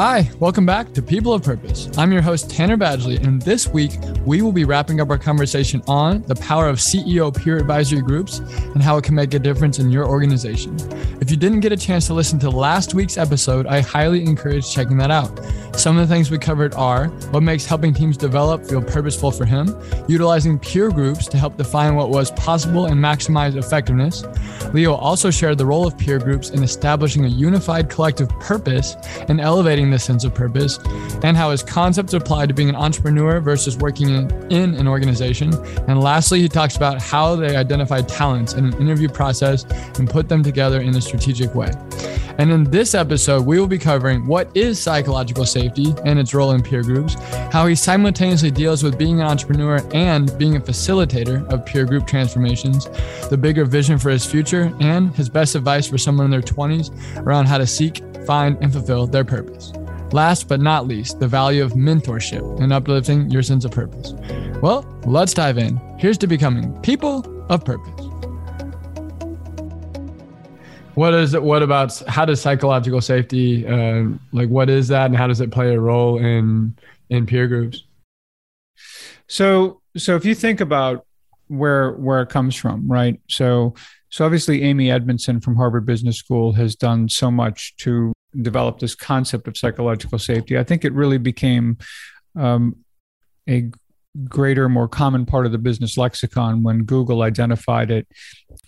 Hi, welcome back to People of Purpose. I'm your host, Tanner Badgley, and this week we will be wrapping up our conversation on the power of CEO peer advisory groups and how it can make a difference in your organization. If you didn't get a chance to listen to last week's episode, I highly encourage checking that out. Some of the things we covered are what makes helping teams develop feel purposeful for him, utilizing peer groups to help define what was possible and maximize effectiveness. Leo also shared the role of peer groups in establishing a unified collective purpose and elevating this sense of purpose, and how his concepts apply to being an entrepreneur versus working in, in an organization. And lastly, he talks about how they identify talents in an interview process and put them together in a strategic way. And in this episode, we will be covering what is psychological safety and its role in peer groups, how he simultaneously deals with being an entrepreneur and being a facilitator of peer group transformations, the bigger vision for his future, and his best advice for someone in their 20s around how to seek, find, and fulfill their purpose. Last but not least, the value of mentorship and uplifting your sense of purpose. Well, let's dive in. Here's to becoming people of purpose. What is it? What about how does psychological safety, uh, like, what is that, and how does it play a role in in peer groups? So, so if you think about where where it comes from, right? So, so obviously, Amy Edmondson from Harvard Business School has done so much to develop this concept of psychological safety. I think it really became um, a greater, more common part of the business lexicon when Google identified it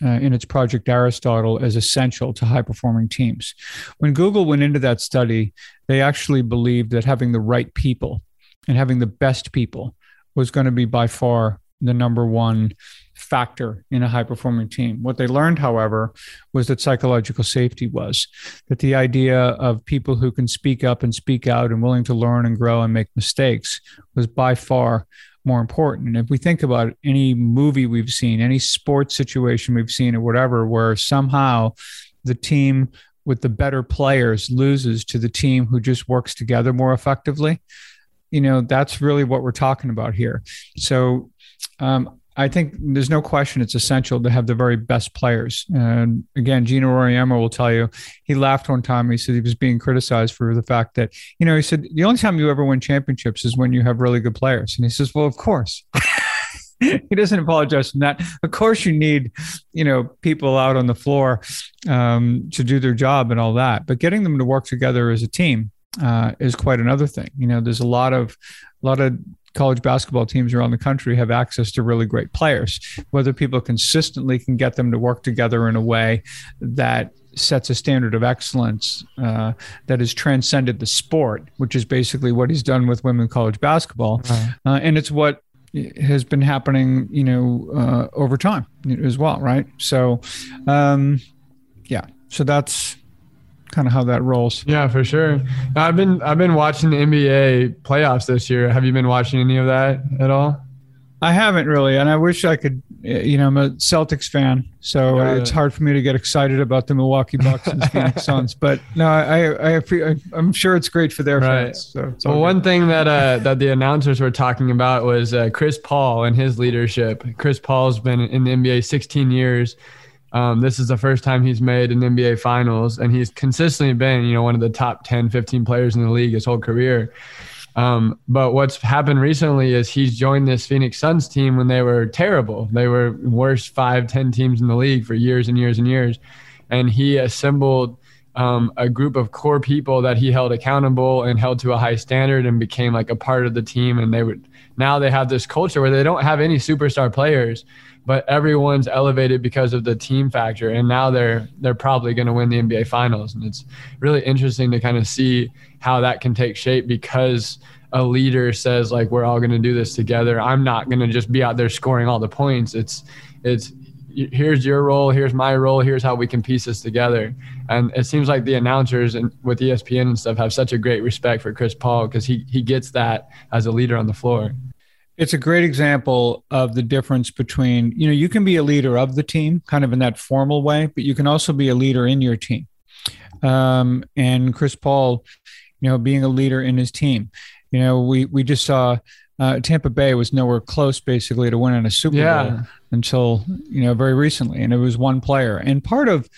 uh, in its Project Aristotle as essential to high performing teams. When Google went into that study, they actually believed that having the right people and having the best people was going to be by far the number one factor in a high performing team. What they learned, however, was that psychological safety was that the idea of people who can speak up and speak out and willing to learn and grow and make mistakes was by far more important. And if we think about any movie we've seen, any sports situation we've seen, or whatever, where somehow the team with the better players loses to the team who just works together more effectively, you know, that's really what we're talking about here. So, um, I think there's no question it's essential to have the very best players. And again, Geno Auriemma will tell you, he laughed one time. He said he was being criticized for the fact that, you know, he said, the only time you ever win championships is when you have really good players. And he says, well, of course. he doesn't apologize for that. Of course, you need, you know, people out on the floor um, to do their job and all that. But getting them to work together as a team uh, is quite another thing. You know, there's a lot of, a lot of college basketball teams around the country have access to really great players. Whether people consistently can get them to work together in a way that sets a standard of excellence uh, that has transcended the sport, which is basically what he's done with women college basketball, right. uh, and it's what has been happening, you know, uh, over time as well, right? So, um, yeah, so that's kind of how that rolls. Yeah, for sure. I've been I've been watching the NBA playoffs this year. Have you been watching any of that at all? I haven't really, and I wish I could. You know, I'm a Celtics fan, so Got it's hard for me to get excited about the Milwaukee Bucks and Phoenix Suns. But no, I, I, I, am sure it's great for their right. fans. So well, one thing that uh, that the announcers were talking about was uh, Chris Paul and his leadership. Chris Paul's been in the NBA 16 years. Um, this is the first time he's made an NBA finals, and he's consistently been, you know, one of the top 10, 15 players in the league his whole career. Um, but what's happened recently is he's joined this Phoenix Suns team when they were terrible. They were worst five, 10 teams in the league for years and years and years. And he assembled um, a group of core people that he held accountable and held to a high standard and became like a part of the team. And they would now they have this culture where they don't have any superstar players but everyone's elevated because of the team factor and now they're they're probably going to win the NBA finals and it's really interesting to kind of see how that can take shape because a leader says like we're all going to do this together I'm not going to just be out there scoring all the points it's it's here's your role, here's my role, here's how we can piece this together. And it seems like the announcers and with ESPN and stuff have such a great respect for Chris Paul because he he gets that as a leader on the floor. It's a great example of the difference between, you know, you can be a leader of the team kind of in that formal way, but you can also be a leader in your team. Um, and Chris Paul, you know, being a leader in his team. You know, we we just saw uh, Tampa Bay was nowhere close basically to winning a Super yeah. Bowl until you know very recently, and it was one player. And part of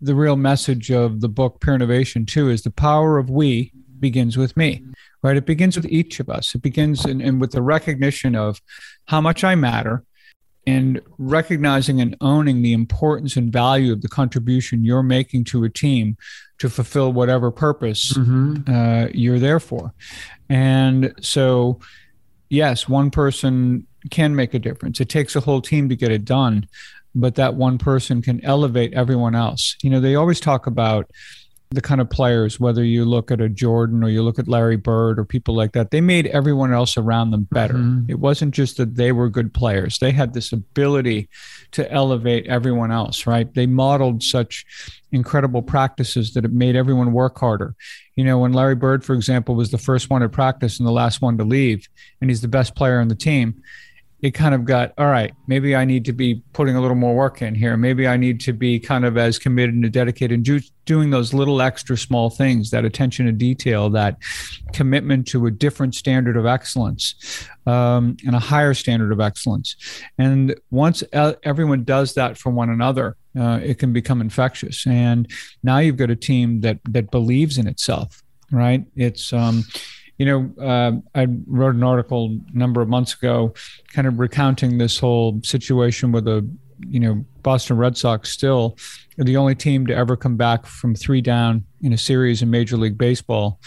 the real message of the book Peernovation too is the power of we begins with me. Right, it begins with each of us. It begins in, in with the recognition of how much I matter, and recognizing and owning the importance and value of the contribution you're making to a team to fulfill whatever purpose mm-hmm. uh, you're there for. And so, yes, one person can make a difference. It takes a whole team to get it done, but that one person can elevate everyone else. You know, they always talk about the kind of players, whether you look at a Jordan or you look at Larry Bird or people like that, they made everyone else around them better. Mm-hmm. It wasn't just that they were good players, they had this ability to elevate everyone else, right? They modeled such incredible practices that it made everyone work harder. You know, when Larry Bird, for example, was the first one to practice and the last one to leave, and he's the best player on the team it kind of got all right maybe i need to be putting a little more work in here. Maybe i need to be kind of as committed and dedicated and do, doing those little extra small things that attention to detail that commitment to a different standard of excellence um, and a higher standard of excellence. And once everyone does that for one another uh, it can become infectious. And now you've got a team that that believes in itself right? It's um, you know, uh, I wrote an article a number of months ago, kind of recounting this whole situation with the, you know, Boston Red Sox still the only team to ever come back from three down in a series in Major League Baseball.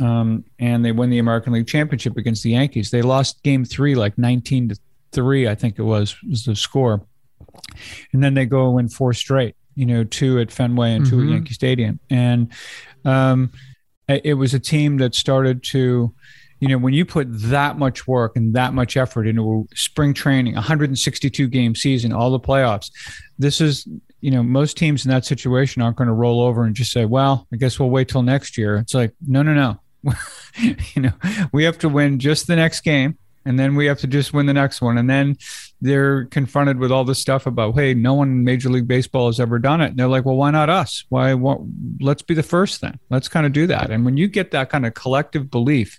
Um, and they win the American League Championship against the Yankees. They lost game three, like 19 to three, I think it was, was the score. And then they go win four straight, you know, two at Fenway and 2 mm-hmm. at Yankee Stadium. And, um, it was a team that started to you know when you put that much work and that much effort into spring training 162 game season all the playoffs this is you know most teams in that situation aren't going to roll over and just say well i guess we'll wait till next year. It's like no no no. You know we have to win just the next game and then we have to just win the next one and then they're confronted with all this stuff about hey no one in major league baseball has ever done it. And they're like well why not us? Why what, let's be the first then. Let's kind of do that. And when you get that kind of collective belief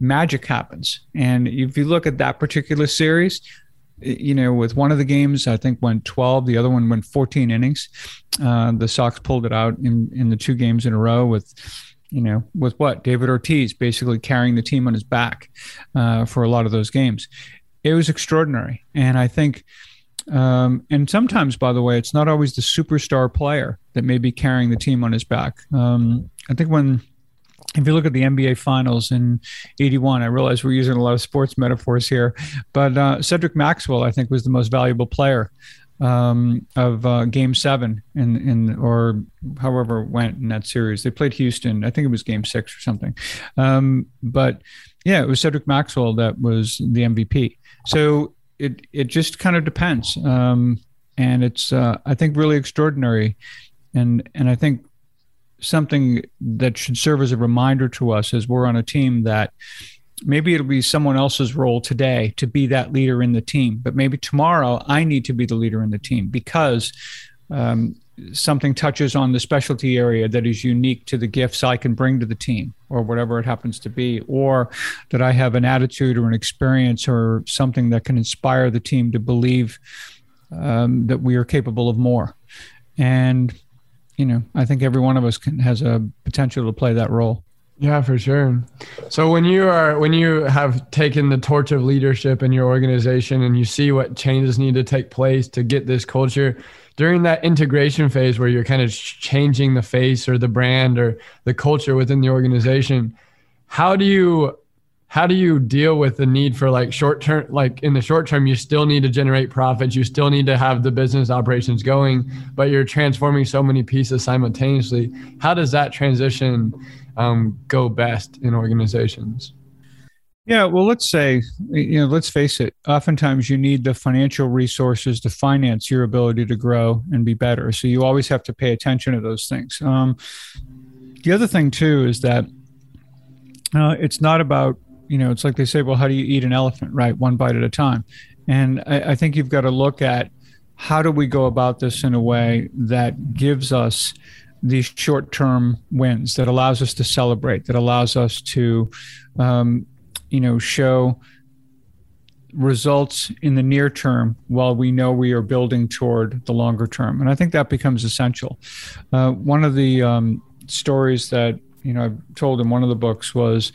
magic happens. And if you look at that particular series you know with one of the games i think went 12 the other one went 14 innings. Uh, the sox pulled it out in, in the two games in a row with you know, with what? David Ortiz basically carrying the team on his back uh, for a lot of those games. It was extraordinary, and I think, um, and sometimes, by the way, it's not always the superstar player that may be carrying the team on his back. Um, I think when if you look at the NBA Finals in '81, I realize we're using a lot of sports metaphors here, but uh, Cedric Maxwell, I think, was the most valuable player um, of uh, Game Seven in in or however it went in that series. They played Houston. I think it was Game Six or something. Um, but yeah, it was Cedric Maxwell that was the MVP. So it it just kind of depends, um, and it's uh, I think really extraordinary, and and I think something that should serve as a reminder to us as we're on a team that maybe it'll be someone else's role today to be that leader in the team, but maybe tomorrow I need to be the leader in the team because um, something touches on the specialty area that is unique to the gifts I can bring to the team or whatever it happens to be, or that I have an attitude or an experience or something that can inspire the team to believe um, that we are capable of more. And, you know, I think every one of us can, has a potential to play that role. Yeah, for sure. So when you are when you have taken the torch of leadership in your organization and you see what changes need to take place to get this culture during that integration phase where you're kind of changing the face or the brand or the culture within the organization, how do you how do you deal with the need for like short term like in the short term you still need to generate profits you still need to have the business operations going but you're transforming so many pieces simultaneously how does that transition um, go best in organizations? Yeah, well, let's say, you know, let's face it, oftentimes you need the financial resources to finance your ability to grow and be better. So you always have to pay attention to those things. Um, the other thing, too, is that uh, it's not about, you know, it's like they say, well, how do you eat an elephant, right? One bite at a time. And I, I think you've got to look at how do we go about this in a way that gives us these short term wins, that allows us to celebrate, that allows us to, um, you know, show results in the near term while we know we are building toward the longer term. And I think that becomes essential. Uh, one of the um, stories that, you know, I've told in one of the books was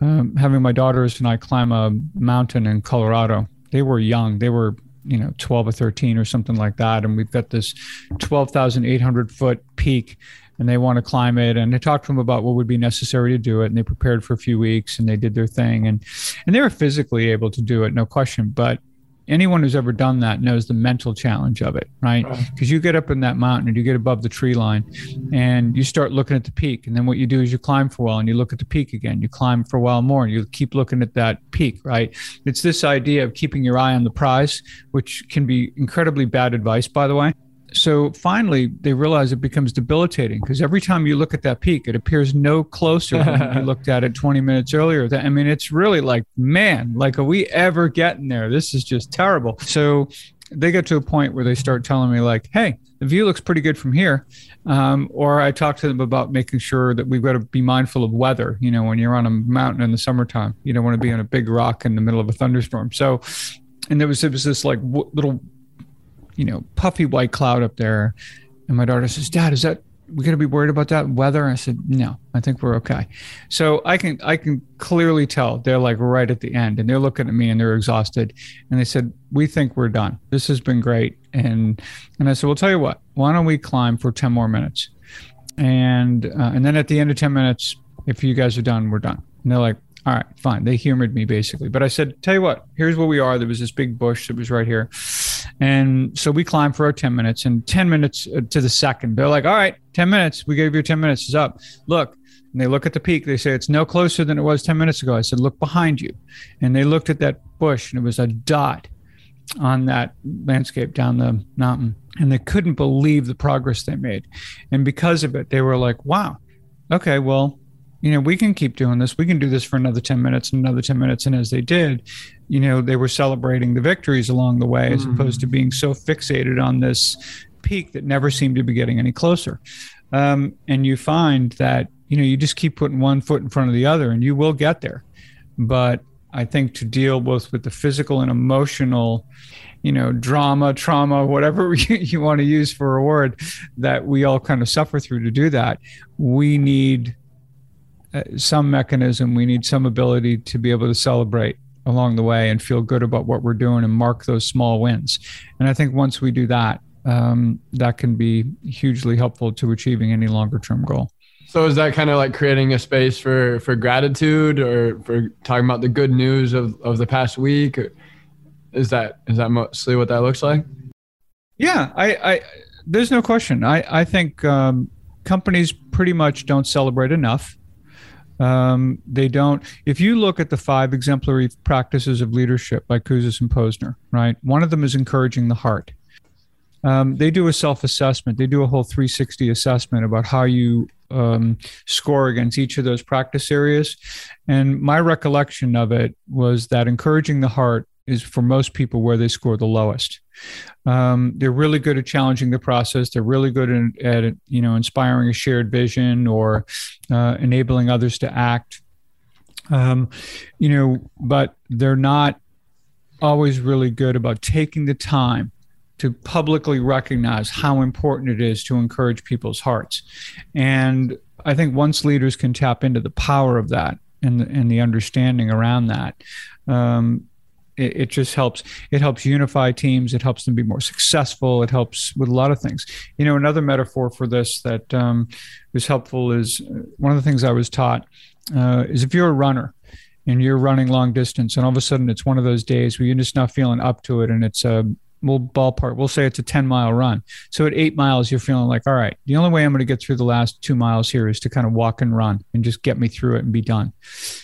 um, having my daughters and I climb a mountain in Colorado. They were young. They were, you know, 12 or 13 or something like that. And we've got this 12,800 foot peak and they want to climb it. And I talked to them about what would be necessary to do it. And they prepared for a few weeks and they did their thing. And, and they were physically able to do it, no question. But anyone who's ever done that knows the mental challenge of it, right? Because you get up in that mountain and you get above the tree line and you start looking at the peak. And then what you do is you climb for a while and you look at the peak again. You climb for a while more and you keep looking at that peak, right? It's this idea of keeping your eye on the prize, which can be incredibly bad advice, by the way so finally they realize it becomes debilitating because every time you look at that peak it appears no closer than you looked at it 20 minutes earlier. I mean it's really like man like are we ever getting there? This is just terrible. So they get to a point where they start telling me like hey the view looks pretty good from here. Um, or i talk to them about making sure that we've got to be mindful of weather you know when you're on a mountain in the summertime you don't want to be on a big rock in the middle of a thunderstorm. So and there was it was this like w- little you know, puffy white cloud up there. And my daughter says, Dad, is that we to be worried about that weather? I said, No, I think we're okay. So I can I can clearly tell they're like right at the end, and they're looking at me and they're exhausted, and they said, We think we're done. This has been great, and and I said, Well, tell you what, why don't we climb for ten more minutes, and uh, and then at the end of ten minutes, if you guys are done, we're done. And they're like, all right, fine. They humored me basically. But I said, tell you what, here's where we are. There was this big bush that was right here. And so we climbed for our 10 minutes and 10 minutes uh, to the second. They're like, all right, 10 minutes. We gave you 10 minutes. Is up. Look. And they look at the peak. They say, it's no closer than it was 10 minutes ago. I said, look behind you. And they looked at that bush and it was a dot on that landscape down the mountain. And they couldn't believe the progress they made. And because of it, they were like, wow, okay, well, you know, we can keep doing this. We can do this for another 10 minutes and another 10 minutes. And as they did, you know, they were celebrating the victories along the way as mm-hmm. opposed to being so fixated on this peak that never seemed to be getting any closer. Um, and you find that, you know, you just keep putting one foot in front of the other and you will get there. But I think to deal both with the physical and emotional, you know, drama, trauma, whatever you, you want to use for a word that we all kind of suffer through to do that, we need uh, some mechanism. We need some ability to be able to celebrate along the way and feel good about what we're doing and mark those small wins. And I think once we do that, um, that can be hugely helpful to achieving any longer term goal. So is that kind of like creating a space for for gratitude or for talking about the good news of, of the past week? Is that is that mostly what that looks like? Yeah, I, I there's no question. I I think um, companies pretty much don't celebrate enough. Um, they don't. If you look at the five exemplary practices of leadership by Kouzes and Posner, right? One of them is encouraging the heart. Um, they do a self assessment. They do a whole 360 assessment about how you um, score against each of those practice areas. And my recollection of it was that encouraging the heart is for most people where they score the lowest. Um, they're really good at challenging the process. They're really good at, at you know inspiring a shared vision or uh, enabling others to act. Um, you know, but they're not always really good about taking the time to publicly recognize how important it is to encourage people's hearts. And I think once leaders can tap into the power of that and and the understanding around that, um, it, it, just helps it helps unify teams it helps them be more successful it helps with a lot of things you know another metaphor for this that um, is helpful is uh, one of the things i was taught uh, is if you're a runner and you're running long distance and all of a sudden it's one of those days where you're just not feeling up to it and it's a we'll ballpark, we'll say it's a 10 mile run. So at eight miles, you're feeling like, all right, the only way I'm going to get through the last two miles here is to kind of walk and run and just get me through it and be done.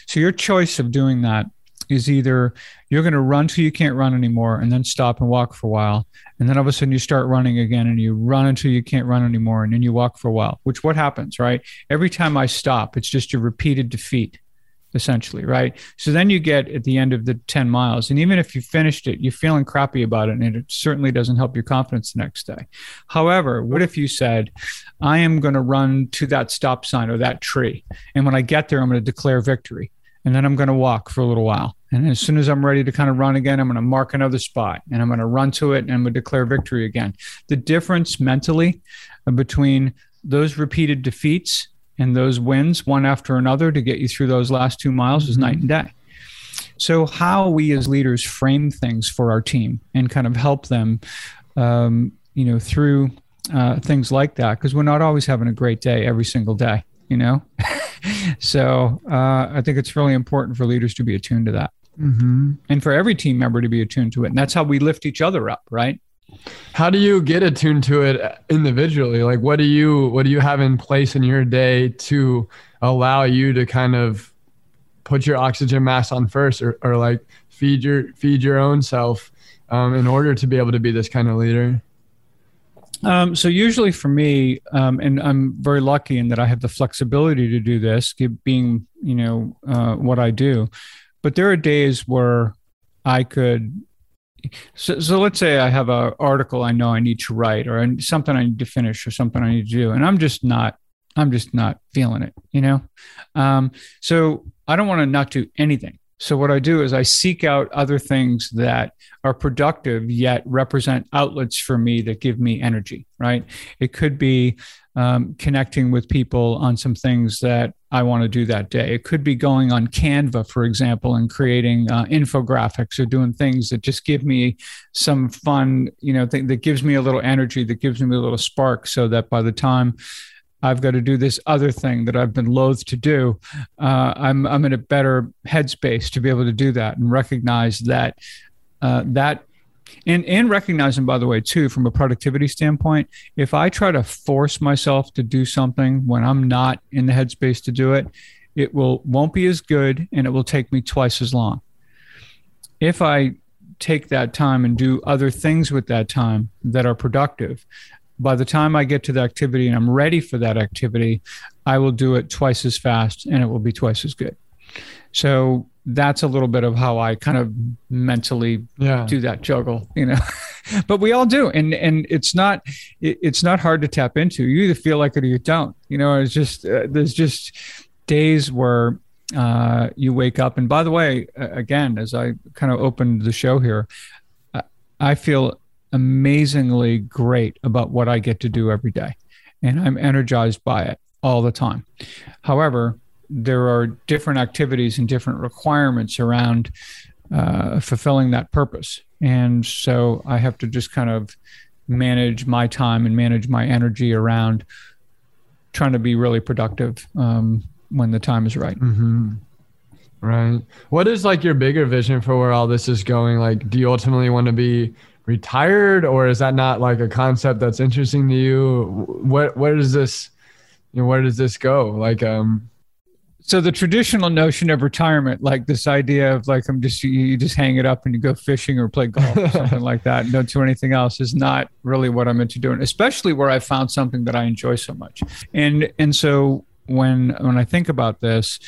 So your choice of doing that is either you're going to run till you can't run anymore and then stop and walk for a while. And then all of a sudden you start running again and you run until you can't run anymore. And then you walk for a while, which what happens, right? Every time I stop, it's just a repeated defeat essentially, right? So then you get at the end of the 10 miles, and even if you finished it, you're feeling crappy about it, and it certainly doesn't help your confidence the next day. However, what if you said, I am going to run to that stop sign or that tree, and when I get there, I'm going to declare victory, and then I'm going to walk for a little while. And as soon as I'm ready to kind of run again, I'm going to mark another spot and I'm going to run to it and I'm going to declare victory again. The difference mentally between those repeated defeats and those wins one after another to get you through those last two miles is night and day. So, how we as leaders frame things for our team and kind of help them, um, you know, through uh, things like that, because we're not always having a great day every single day, you know. so, uh, I think it's really important for leaders to be attuned to that, mm-hmm. and for every team member to be attuned to it, and that's how we lift each other up, right? How do you get attuned to it individually? Like what do you what do you have in place in your day to allow you to kind of put your oxygen mask on first or, or like feed your feed your own self um, in order to be able to be this kind of leader? Um, so usually for me, um, and I'm very lucky in that I have the flexibility to do this, being you know uh, what I do. But there are days where I could so, so let's say I have an article I know I need to write or something I need to finish or something I need to do, and I'm just not, I'm just not feeling it, you know? Um, so I don't want to not do anything. So what I do is I seek out other things that are productive yet represent outlets for me that give me energy, right? It could be um, connecting with people on some things that I want to do that day. It could be going on Canva, for example, and creating uh, infographics or doing things that just give me some fun, you know, th- that gives me a little energy, that gives me a little spark, so that by the time I've got to do this other thing that I've been loath to do. Uh, I'm I'm in a better headspace to be able to do that and recognize that uh, that and and recognizing by the way too from a productivity standpoint if i try to force myself to do something when i'm not in the headspace to do it it will won't be as good and it will take me twice as long if i take that time and do other things with that time that are productive by the time i get to the activity and i'm ready for that activity i will do it twice as fast and it will be twice as good so that's a little bit of how I kind of mentally yeah. do that juggle, you know. but we all do, and and it's not it, it's not hard to tap into. You either feel like it or you don't. You know, it's just uh, there's just days where uh, you wake up. And by the way, again, as I kind of opened the show here, I feel amazingly great about what I get to do every day, and I'm energized by it all the time. However, there are different activities and different requirements around uh, fulfilling that purpose. And so I have to just kind of manage my time and manage my energy around trying to be really productive um, when the time is right. Mm-hmm. Right. What is like your bigger vision for where all this is going? Like, do you ultimately want to be retired, or is that not like a concept that's interesting to you? What Where does this, you know, where does this go? Like, um, so the traditional notion of retirement, like this idea of like I'm just you just hang it up and you go fishing or play golf or something like that, and don't do anything else, is not really what I'm into doing. Especially where I found something that I enjoy so much, and and so when when I think about this,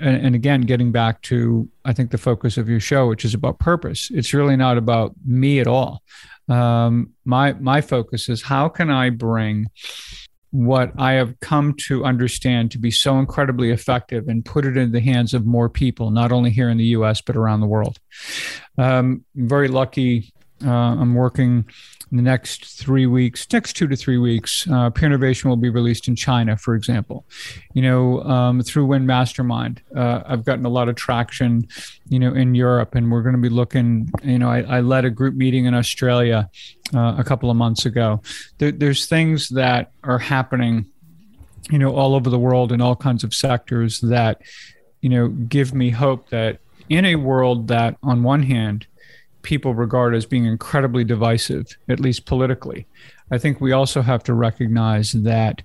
and, and again, getting back to I think the focus of your show, which is about purpose, it's really not about me at all. Um, my my focus is how can I bring what I have come to understand to be so incredibly effective and put it in the hands of more people, not only here in the US, but around the world. Um, I'm very lucky. Uh, I'm working in the next three weeks, next two to three weeks, uh, Peernovation will be released in China, for example. You know, um, through Win Mastermind, uh, I've gotten a lot of traction, you know, in Europe, and we're going to be looking. You know, I, I, led a group meeting in Australia uh, a couple of months ago. There, there's things that are happening, you know, all over the world in all kinds of sectors that, you know, give me hope that in a world that, on one hand, people regard as being incredibly divisive, at least politically. I think we also have to recognize that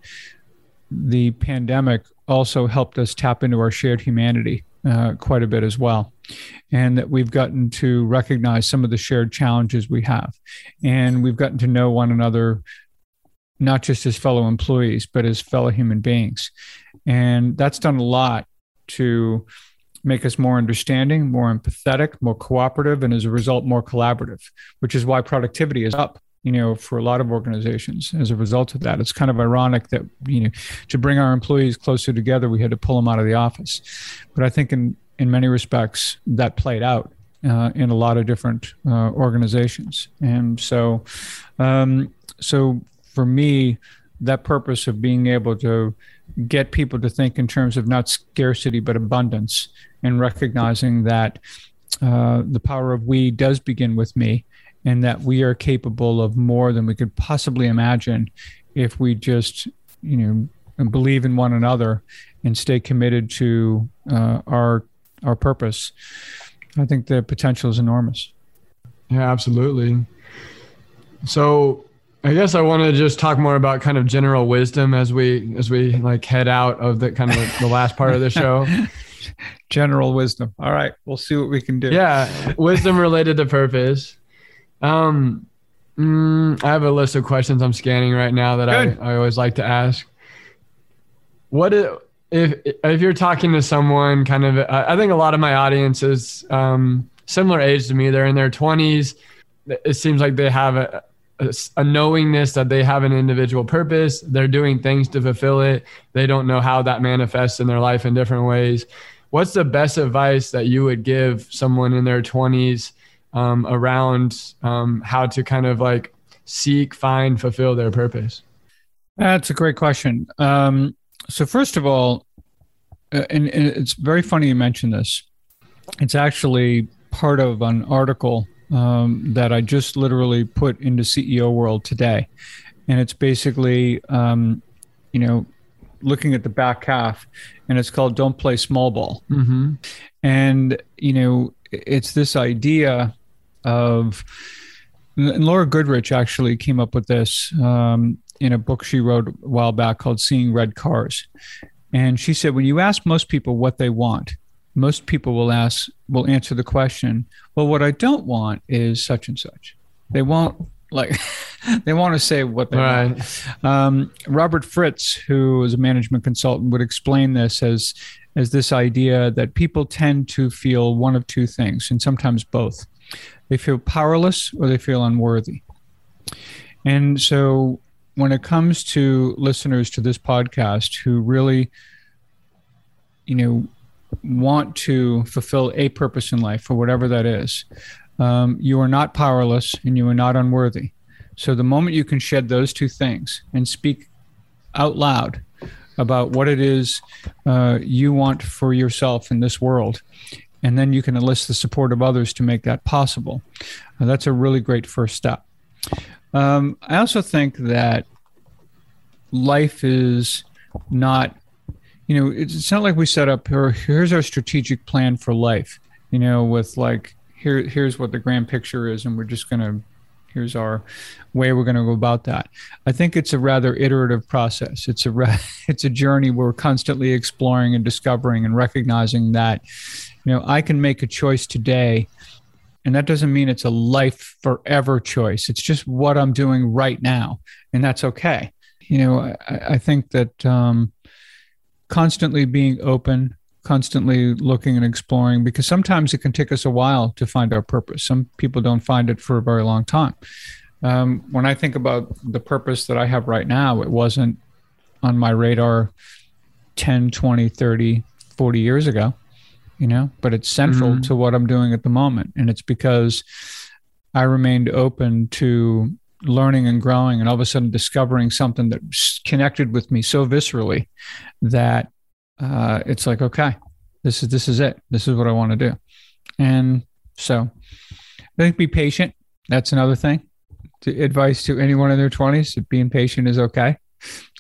the pandemic also helped us tap into our shared humanity uh, quite a bit as well. And that we've gotten to recognize some of the shared challenges we have. And we've gotten to know one another, not just as fellow employees, but as fellow human beings. And that's done a lot to make us more understanding, more empathetic, more cooperative, and as a result, more collaborative, which is why productivity is up you know, for a lot of organizations as a result of that. It's kind of ironic that, you know, to bring our employees closer together, we had to pull them out of the office. But I think in, in many respects, that played out uh, in a lot of different uh, organizations. And so, um, so for me, that purpose of being able to get people to think in terms of not scarcity but abundance and recognizing that uh, the power of we does begin with me and that we are capable of more than we could possibly imagine if we just, you know, believe in one another and stay committed to uh, our our purpose. I think the potential is enormous. Yeah, absolutely. So, I guess I want to just talk more about kind of general wisdom as we as we like head out of the kind of the last part of the show. general wisdom. All right, we'll see what we can do. Yeah, wisdom related to purpose. Um, mm, I have a list of questions I'm scanning right now that I, I always like to ask. What if, if if you're talking to someone kind of I think a lot of my audience is um, similar age to me. They're in their 20s. It seems like they have a, a, a knowingness that they have an individual purpose. They're doing things to fulfill it. They don't know how that manifests in their life in different ways. What's the best advice that you would give someone in their 20s um, around um, how to kind of like seek, find, fulfill their purpose? That's a great question. Um, so, first of all, uh, and, and, it's very funny you mentioned this. It's actually part of an article um, that I just literally put into CEO World today. And it's basically, um, you know, looking at the back half, and it's called Don't Play Small Ball. Mm-hmm. And, you know, it's this idea of and Laura Goodrich actually came up with this um, in a book she wrote a while back called Seeing Red Cars. And she said, when you ask most people what they want, most people will ask, will answer the question, well, what I don't want is such and such. They won't like, they want to say what they right. want. Um, Robert Fritz, who is a management consultant, would explain this as, as this idea that people tend to feel one of two things, and sometimes both. They feel powerless or they feel unworthy. And so when it comes to listeners to this podcast who really, you know, want to fulfill a purpose in life for whatever that is, um, you are not powerless and you are not unworthy. So the moment you can shed those two things and speak out loud about what it is uh, you want for yourself in this world and then you can enlist the support of others to make that possible. Uh, that's a really great first step. Um, I also think that life is not, you know, it's not like we set up here, here's our strategic plan for life, you know, with like, here, here's what the grand picture is, and we're just going to here's our way we're going to go about that. I think it's a rather iterative process. It's a re- it's a journey we're constantly exploring and discovering and recognizing that you know i can make a choice today and that doesn't mean it's a life forever choice. It's just what i'm doing right now and that's okay. You know i, I think that um, constantly being open constantly looking and exploring because sometimes it can take us a while to find our purpose some people don't find it for a very long time um, when i think about the purpose that i have right now it wasn't on my radar 10 20 30 40 years ago you know, but it's central mm-hmm. to what I'm doing at the moment. And it's because I remained open to learning and growing and all of a sudden discovering something that connected with me so viscerally that uh, it's like, okay, this is, this is it. This is what I want to do. And so I think be patient. That's another thing. To advice to anyone in their 20s that being patient is okay.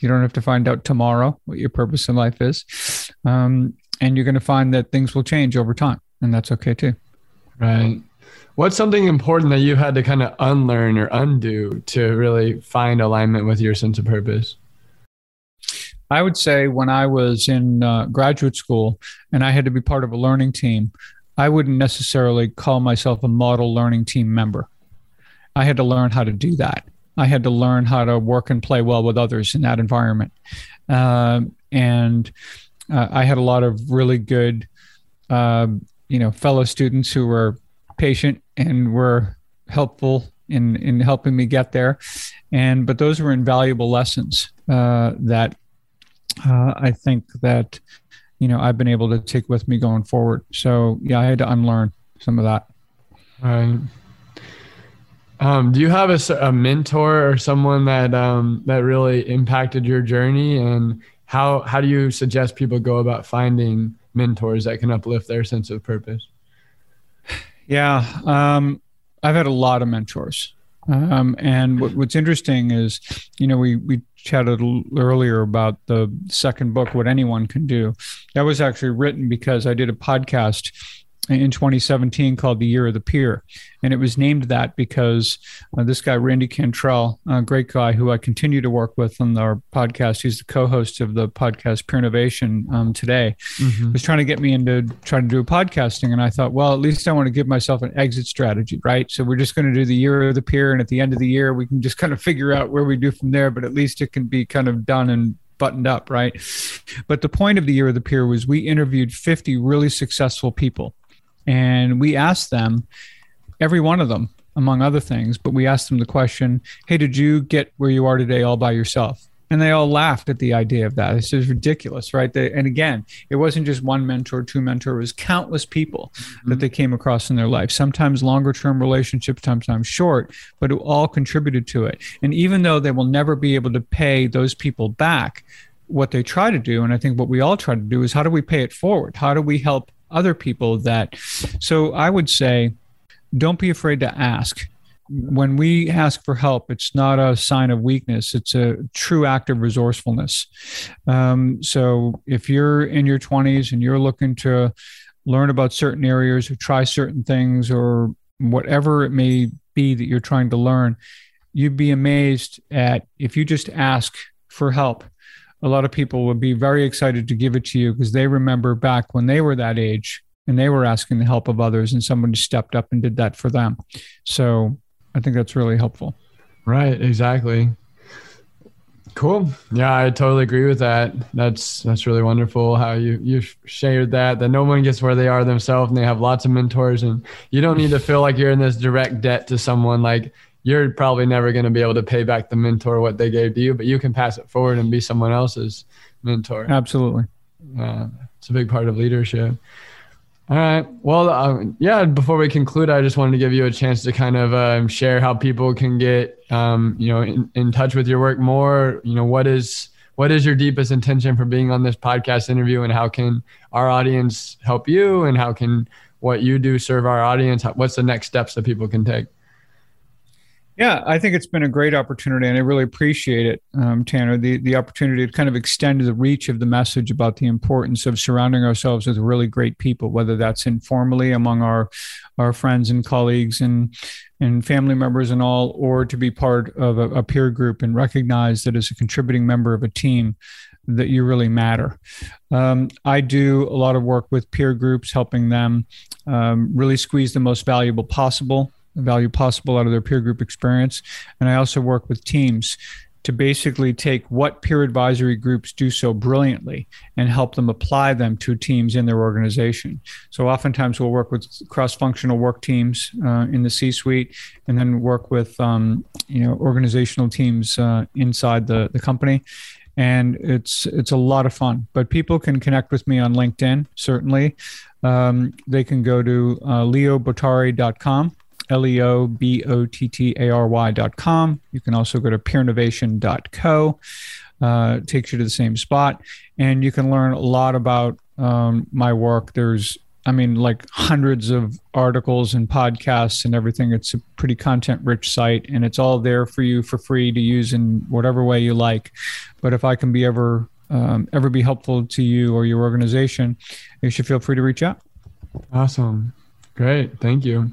You don't have to find out tomorrow what your purpose in life is. Um, and you're going to find that things will change over time and that's okay too right What's something important that you've had to kind of unlearn or undo to really find alignment with your sense of purpose? I would say when I was in uh, graduate school and I had to be part of a learning team, I wouldn't necessarily call myself a model learning team member. I had to learn how to do that. I had to learn how to work and play well with others in that environment. Um, and uh, I had a lot of really good, uh, you know, fellow students who were patient and were helpful in in helping me get there. And but those were invaluable lessons uh, that uh, I think that you know I've been able to take with me going forward. So yeah, I had to unlearn some of that. Right. Um, do you have a, a, mentor or someone that um, that really impacted your journey, and how how do you suggest people go about finding mentors that can uplift their sense of purpose? Yeah, um, I've had a lot of mentors, um, and what, what's interesting is, you know, we we chatted earlier about the second book, What Anyone Can Do. That was actually written because I did a podcast in 2017 called The Year of the Peer. And it was named that because uh, this guy, Randy Cantrell, a great guy who I continue to work with on our podcast, he's the co host of the podcast Peernovation um, today, mm-hmm. was trying to get me into trying to do podcasting. And I thought, well, at least I want to give myself an exit strategy, right? So we're just going to do the Year of the Peer. And at the end of the year, we can just kind of figure out where we do from there, but at least it can be kind of done and buttoned up, right? But the point of the Year of the Peer was we interviewed 50 really successful people and we asked them, every one of them, among other things, but we asked them the question, Hey, did you get where you are today all by yourself? And they all laughed at the idea of that. This is ridiculous, right? They, and again, it wasn't just one mentor, two mentor, it was countless people mm-hmm. that they came across in their life, sometimes longer term relationships, sometimes short, but it all contributed to it. And even though they will never be able to pay those people back, what they try to do, and I think what we all try to do, is how do we pay it forward? How do we help other people that so i would say don't be afraid to ask. When we ask for help it's not a sign of weakness it's a true act of resourcefulness. Um, so if you're in your 20s and you're looking to learn about certain areas or try certain things or whatever it may be that you're trying to learn you'd be amazed at if you just ask for help a lot of people would be very excited to give it to you because they remember back when they were that age and they were asking the help of others and somebody stepped up and did that for them. So I think that's really helpful. Right, exactly. Cool. Yeah, I totally agree with that. That's that's really wonderful how you you shared that that no one gets where they are themselves and they have lots of mentors and you don't need to feel like you're in this direct debt to someone like you're probably never going to be able to pay back the mentor what they gave to you, but you can pass it forward and be someone else's mentor. Absolutely. Uh, it's a big part of leadership. All right. Well, uh, yeah. Before we conclude, I just wanted to give you a chance to kind of um, share how people can get, um, you know, in, in touch with your work more. You know, what is what is your deepest intention for being on this podcast interview, and how can our audience help you, and how can what you do serve our audience? What's the next steps that people can take? Yeah, I think it's been a great opportunity, and I really appreciate it, um, Tanner. The the opportunity to kind of extend the reach of the message about the importance of surrounding ourselves with really great people, whether that's informally among our our friends and colleagues and and family members and all, or to be part of a, a peer group and recognize that as a contributing member of a team, that you really matter. Um, I do a lot of work with peer groups, helping them um, really squeeze the most valuable possible value possible out of their peer group experience. And I also work with teams to basically take what peer advisory groups do so brilliantly and help them apply them to teams in their organization. So oftentimes we'll work with cross-functional work teams uh, in the C-suite, and then work with um, you know organizational teams uh, inside the the company. And it's it's a lot of fun. But people can connect with me on LinkedIn. Certainly, um, they can go to uh, leobottary.com L E O B O T T A R Y dot com. You can also go to peernovation.co. Uh, takes you to the same spot. And you can learn a lot about um, my work. There's, I mean, like hundreds of articles and podcasts and everything. It's a pretty content rich site and it's all there for you for free to use in whatever way you like. But if I can be ever, um, ever be helpful to you or your organization, you should feel free to reach out. Awesome. Great. Thank you.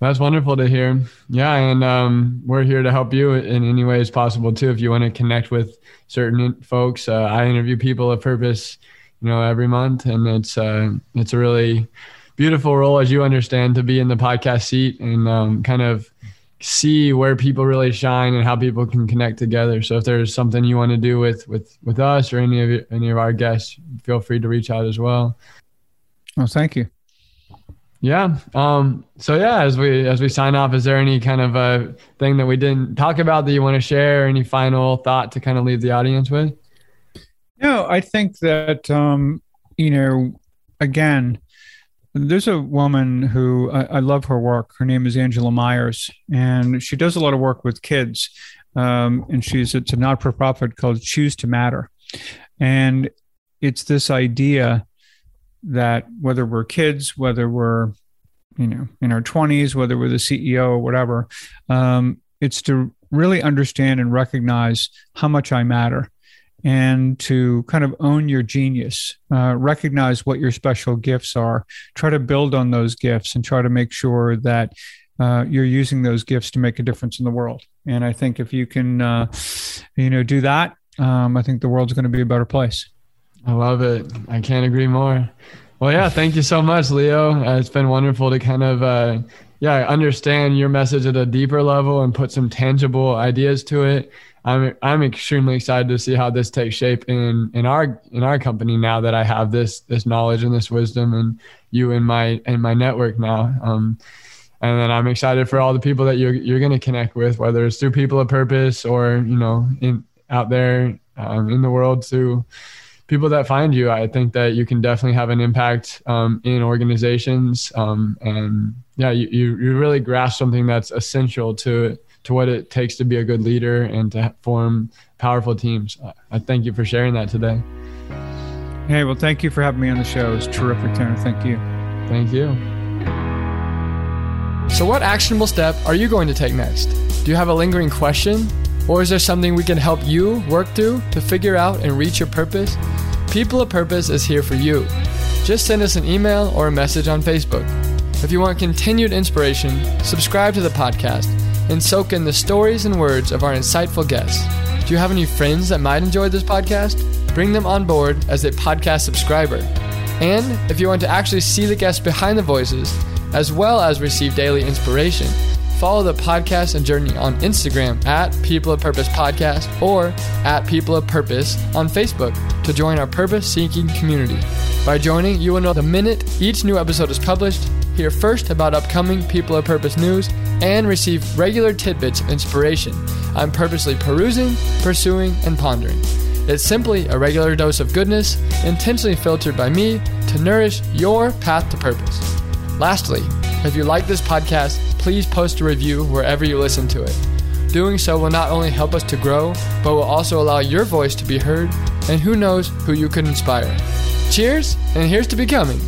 That's wonderful to hear. Yeah, and um, we're here to help you in any ways possible too. If you want to connect with certain folks, uh, I interview people of purpose, you know, every month, and it's uh, it's a really beautiful role, as you understand, to be in the podcast seat and um, kind of see where people really shine and how people can connect together. So if there's something you want to do with with with us or any of any of our guests, feel free to reach out as well. Well, thank you. Yeah. Um, so yeah, as we as we sign off, is there any kind of a thing that we didn't talk about that you want to share? Any final thought to kind of leave the audience with? No, I think that um, you know, again, there's a woman who I, I, love her work. Her name is Angela Maiers, and she does a lot of work with kids. Um, and she's it's a not for profit called Choose to Matter, and it's this idea that whether we're kids, whether we're you know in our 20s, whether we're the CEO or whatever, um, it's to really understand and recognize how much I matter and to kind of own your genius, uh, recognize what your special gifts are, try to build on those gifts, and try to make sure that uh, you're using those gifts to make a difference in the world. And I think if you can, uh, you know, do that, um, I think the world's going to be a better place. I love it. I can't agree more. Well, yeah, thank you so much, Leo. Uh, it's been wonderful to kind of, uh, yeah, understand your message at a deeper level and put some tangible ideas to it. I'm I'm extremely excited to see how this takes shape in in our in our company now that I have this this knowledge and this wisdom and you in my in my network now. Um, and then I'm excited for all the people that you're you're going to connect with, whether it's through people of purpose or you know in out there um, in the world through people that find you, I think that you can definitely have an impact um, in organizations. Um, and yeah, you, you, you really grasp something that's essential to to what it takes to be a good leader and to form powerful teams. I thank you for sharing that today. Hey, well, thank you for having me on the show. It's terrific, Tanner. Thank you. Thank you. So, what actionable step are you going to take next? Do you have a lingering question? Or is there something we can help you work through to figure out and reach your purpose? People of Purpose is here for you. Just send us an email or a message on Facebook. If you want continued inspiration, subscribe to the podcast and soak in the stories and words of our insightful guests. Do you have any friends that might enjoy this podcast? Bring them on board as a podcast subscriber. And if you want to actually see the guests behind the voices, as well as receive daily inspiration, follow the podcast and journey on Instagram at People of Purpose Podcast or at People of Purpose on Facebook to join our purpose seeking community. By joining, you will know the minute each new episode is published, hear first about upcoming People of Purpose news, and receive regular tidbits of inspiration I'm purposely perusing, pursuing, and pondering. It's simply a regular dose of goodness, intentionally filtered by me to nourish your path to purpose. Lastly, if you like this podcast, please post a review wherever you listen to it. Doing so will not only help us to grow, but will also allow your voice to be heard, and who knows who you could inspire. Cheers, and here's to becoming.